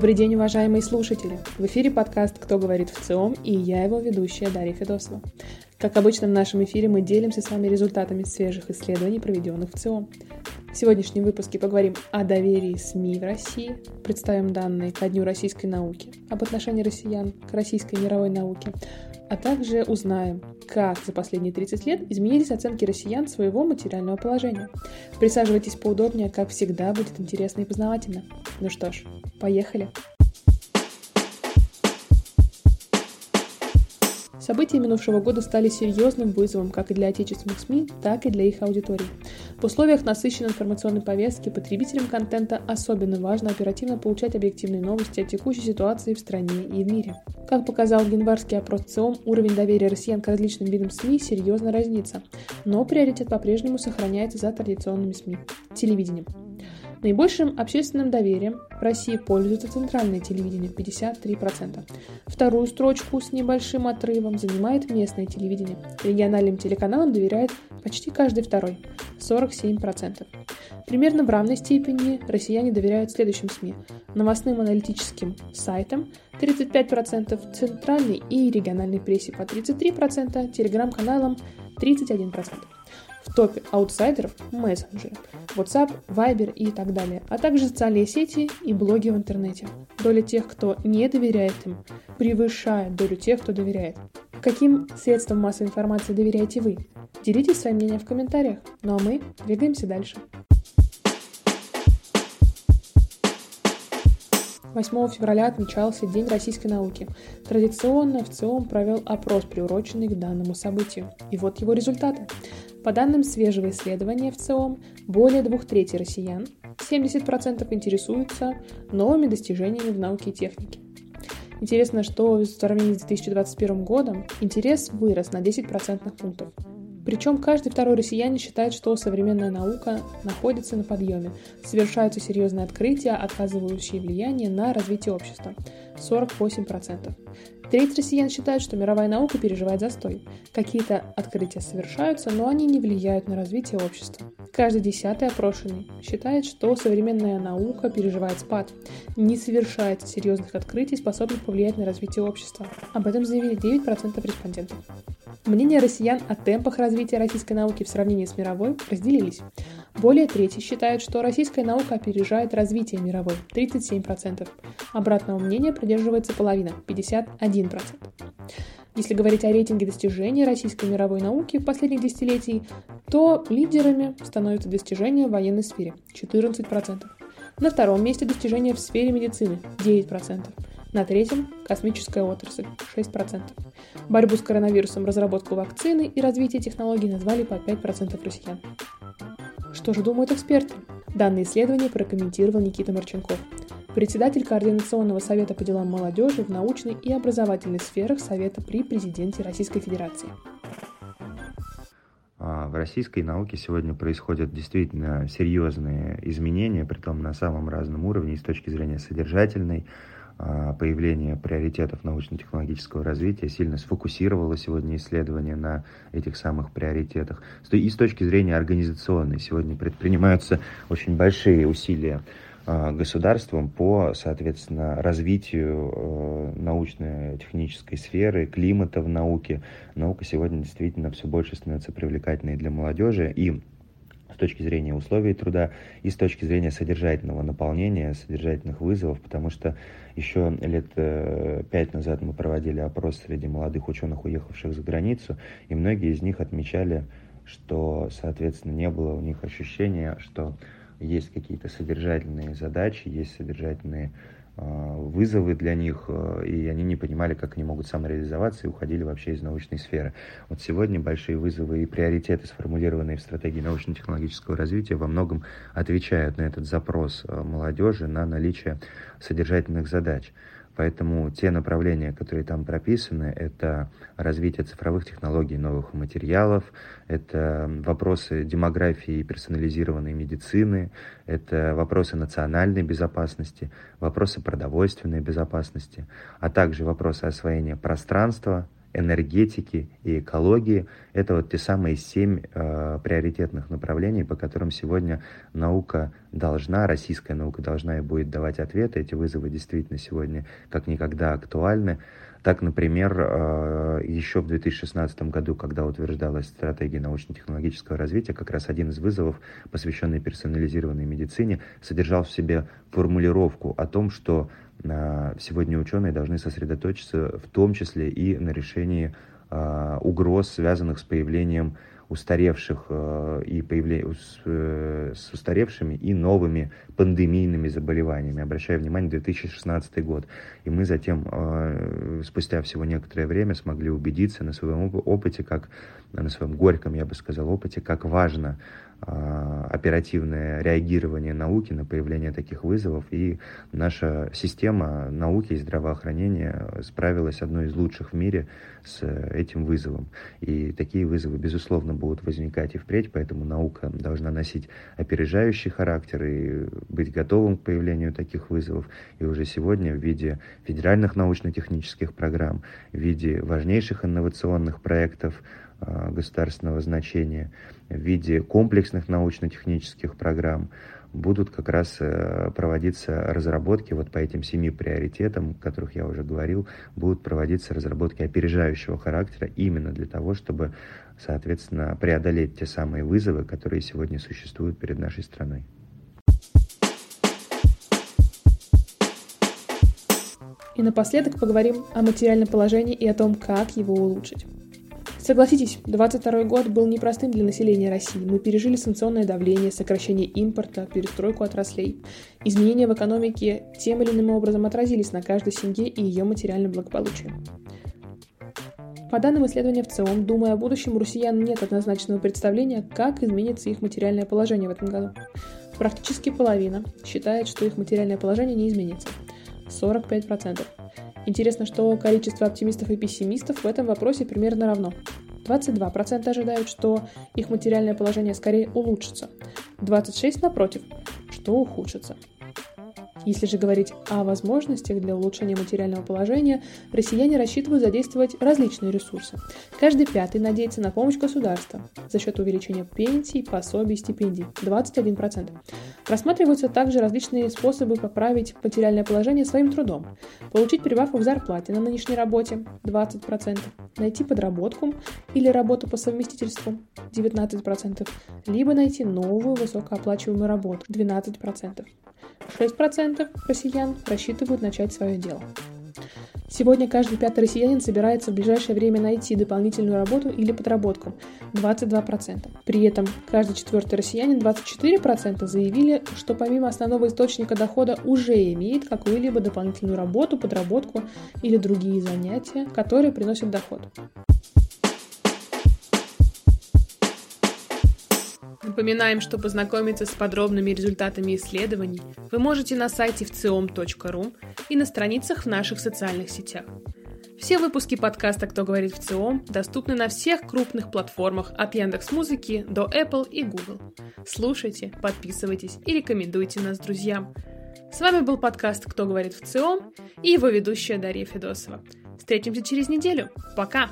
Добрый день, уважаемые слушатели! В эфире подкаст «Кто говорит в ЦИОМ» и я его ведущая Дарья Федосова. Как обычно в нашем эфире мы делимся с вами результатами свежих исследований, проведенных в ЦИОМ. В сегодняшнем выпуске поговорим о доверии СМИ в России, представим данные ко Дню российской науки, об отношении россиян к российской мировой науке, а также узнаем, как за последние 30 лет изменились оценки россиян своего материального положения. Присаживайтесь поудобнее, как всегда, будет интересно и познавательно. Ну что ж, поехали! События минувшего года стали серьезным вызовом как и для отечественных СМИ, так и для их аудиторий. В условиях насыщенной информационной повестки потребителям контента особенно важно оперативно получать объективные новости о текущей ситуации в стране и в мире. Как показал январский опрос ЦИОМ, уровень доверия россиян к различным видам СМИ серьезно разнится, но приоритет по-прежнему сохраняется за традиционными СМИ – телевидением. Наибольшим общественным доверием в России пользуется центральное телевидение – 53%. Вторую строчку с небольшим отрывом занимает местное телевидение. Региональным телеканалам доверяет почти каждый второй – 47%. Примерно в равной степени россияне доверяют следующим СМИ – новостным аналитическим сайтам 35%, центральной и региональной прессе по 33%, телеграм-каналам 31%. В топе аутсайдеров – мессенджеры, WhatsApp, Viber и так далее, а также социальные сети и блоги в интернете. Доля тех, кто не доверяет им, превышает долю тех, кто доверяет. Каким средствам массовой информации доверяете вы? Делитесь своим мнением в комментариях. Ну а мы двигаемся дальше. 8 февраля отмечался День российской науки. Традиционно в ЦИОМ провел опрос, приуроченный к данному событию. И вот его результаты. По данным свежего исследования в ЦИОМ, более двух трети россиян, 70% интересуются новыми достижениями в науке и технике. Интересно, что в сравнении с 2021 годом интерес вырос на 10% пунктов. Причем каждый второй россиянин считает, что современная наука находится на подъеме. Совершаются серьезные открытия, оказывающие влияние на развитие общества. 48%. Треть россиян считает, что мировая наука переживает застой. Какие-то открытия совершаются, но они не влияют на развитие общества. Каждый десятый опрошенный считает, что современная наука переживает спад, не совершает серьезных открытий, способных повлиять на развитие общества. Об этом заявили 9% респондентов. Мнения россиян о темпах развития российской науки в сравнении с мировой разделились. Более трети считают, что российская наука опережает развитие мировой – 37%. Обратного мнения придерживается половина – 51%. Если говорить о рейтинге достижений российской мировой науки в последних десятилетий, то лидерами становятся достижения в военной сфере – 14%. На втором месте достижения в сфере медицины – 9%. На третьем – космическая отрасль – 6%. Борьбу с коронавирусом, разработку вакцины и развитие технологий назвали по 5% россиян. Что же думают эксперты? Данное исследование прокомментировал Никита Марченков, председатель Координационного совета по делам молодежи в научной и образовательной сферах Совета при президенте Российской Федерации. А, в российской науке сегодня происходят действительно серьезные изменения, при том на самом разном уровне, с точки зрения содержательной, появление приоритетов научно-технологического развития сильно сфокусировало сегодня исследования на этих самых приоритетах. И с точки зрения организационной сегодня предпринимаются очень большие усилия а, государством по, соответственно, развитию э, научно-технической сферы, климата в науке. Наука сегодня действительно все больше становится привлекательной для молодежи. И точки зрения условий труда и с точки зрения содержательного наполнения, содержательных вызовов, потому что еще лет э, пять назад мы проводили опрос среди молодых ученых, уехавших за границу, и многие из них отмечали, что, соответственно, не было у них ощущения, что есть какие-то содержательные задачи, есть содержательные вызовы для них, э, и они не понимали, как они могут самореализоваться, и уходили вообще из научной сферы. Вот сегодня большие вызовы и приоритеты, сформулированные в стратегии научно-технологического развития, во многом отвечают на этот запрос э, молодежи на наличие содержательных задач. Поэтому те направления, которые там прописаны, это развитие цифровых технологий, новых материалов, это вопросы демографии и персонализированной медицины, это вопросы национальной безопасности, вопросы продовольственной безопасности, а также вопросы освоения пространства энергетики и экологии. Это вот те самые семь э, приоритетных направлений, по которым сегодня наука должна, российская наука должна и будет давать ответы. Эти вызовы действительно сегодня как никогда актуальны. Так, например, э, еще в 2016 году, когда утверждалась стратегия научно-технологического развития, как раз один из вызовов, посвященный персонализированной медицине, содержал в себе формулировку о том, что э, сегодня ученые должны сосредоточиться в том числе и на решении э, угроз, связанных с появлением устаревших э, и появле... с, э, с устаревшими и новыми пандемийными заболеваниями. Обращаю внимание, 2016 год. И мы затем, э, спустя всего некоторое время, смогли убедиться на своем опыте, как на своем горьком, я бы сказал, опыте, как важно оперативное реагирование науки на появление таких вызовов, и наша система науки и здравоохранения справилась одной из лучших в мире с этим вызовом. И такие вызовы, безусловно, будут возникать и впредь, поэтому наука должна носить опережающий характер и быть готовым к появлению таких вызовов. И уже сегодня в виде федеральных научно-технических программ, в виде важнейших инновационных проектов, Э, государственного значения в виде комплексных научно-технических программ будут как раз э, проводиться разработки вот по этим семи приоритетам, о которых я уже говорил, будут проводиться разработки опережающего характера именно для того, чтобы, соответственно, преодолеть те самые вызовы, которые сегодня существуют перед нашей страной. И напоследок поговорим о материальном положении и о том, как его улучшить. Согласитесь, 22 год был непростым для населения России. Мы пережили санкционное давление, сокращение импорта, перестройку отраслей. Изменения в экономике тем или иным образом отразились на каждой семье и ее материальном благополучии. По данным исследования в ЦИОМ, думая о будущем, у россиян нет однозначного представления, как изменится их материальное положение в этом году. Практически половина считает, что их материальное положение не изменится. 45%. Интересно, что количество оптимистов и пессимистов в этом вопросе примерно равно. 22% ожидают, что их материальное положение скорее улучшится. 26% напротив, что ухудшится. Если же говорить о возможностях для улучшения материального положения, россияне рассчитывают задействовать различные ресурсы. Каждый пятый надеется на помощь государства за счет увеличения пенсий, пособий, стипендий – 21%. Рассматриваются также различные способы поправить материальное положение своим трудом. Получить прибавку к зарплате на нынешней работе – 20%, найти подработку или работу по совместительству – 19%, либо найти новую высокооплачиваемую работу – 12%. 6% россиян рассчитывают начать свое дело. Сегодня каждый пятый россиянин собирается в ближайшее время найти дополнительную работу или подработку – 22%. При этом каждый четвертый россиянин, 24%, заявили, что помимо основного источника дохода уже имеет какую-либо дополнительную работу, подработку или другие занятия, которые приносят доход. Напоминаем, что познакомиться с подробными результатами исследований вы можете на сайте вциом.ру и на страницах в наших социальных сетях. Все выпуски подкаста «Кто говорит в ЦИОМ» доступны на всех крупных платформах от Яндекс Музыки до Apple и Google. Слушайте, подписывайтесь и рекомендуйте нас друзьям. С вами был подкаст «Кто говорит в ЦИОМ» и его ведущая Дарья Федосова. Встретимся через неделю. Пока!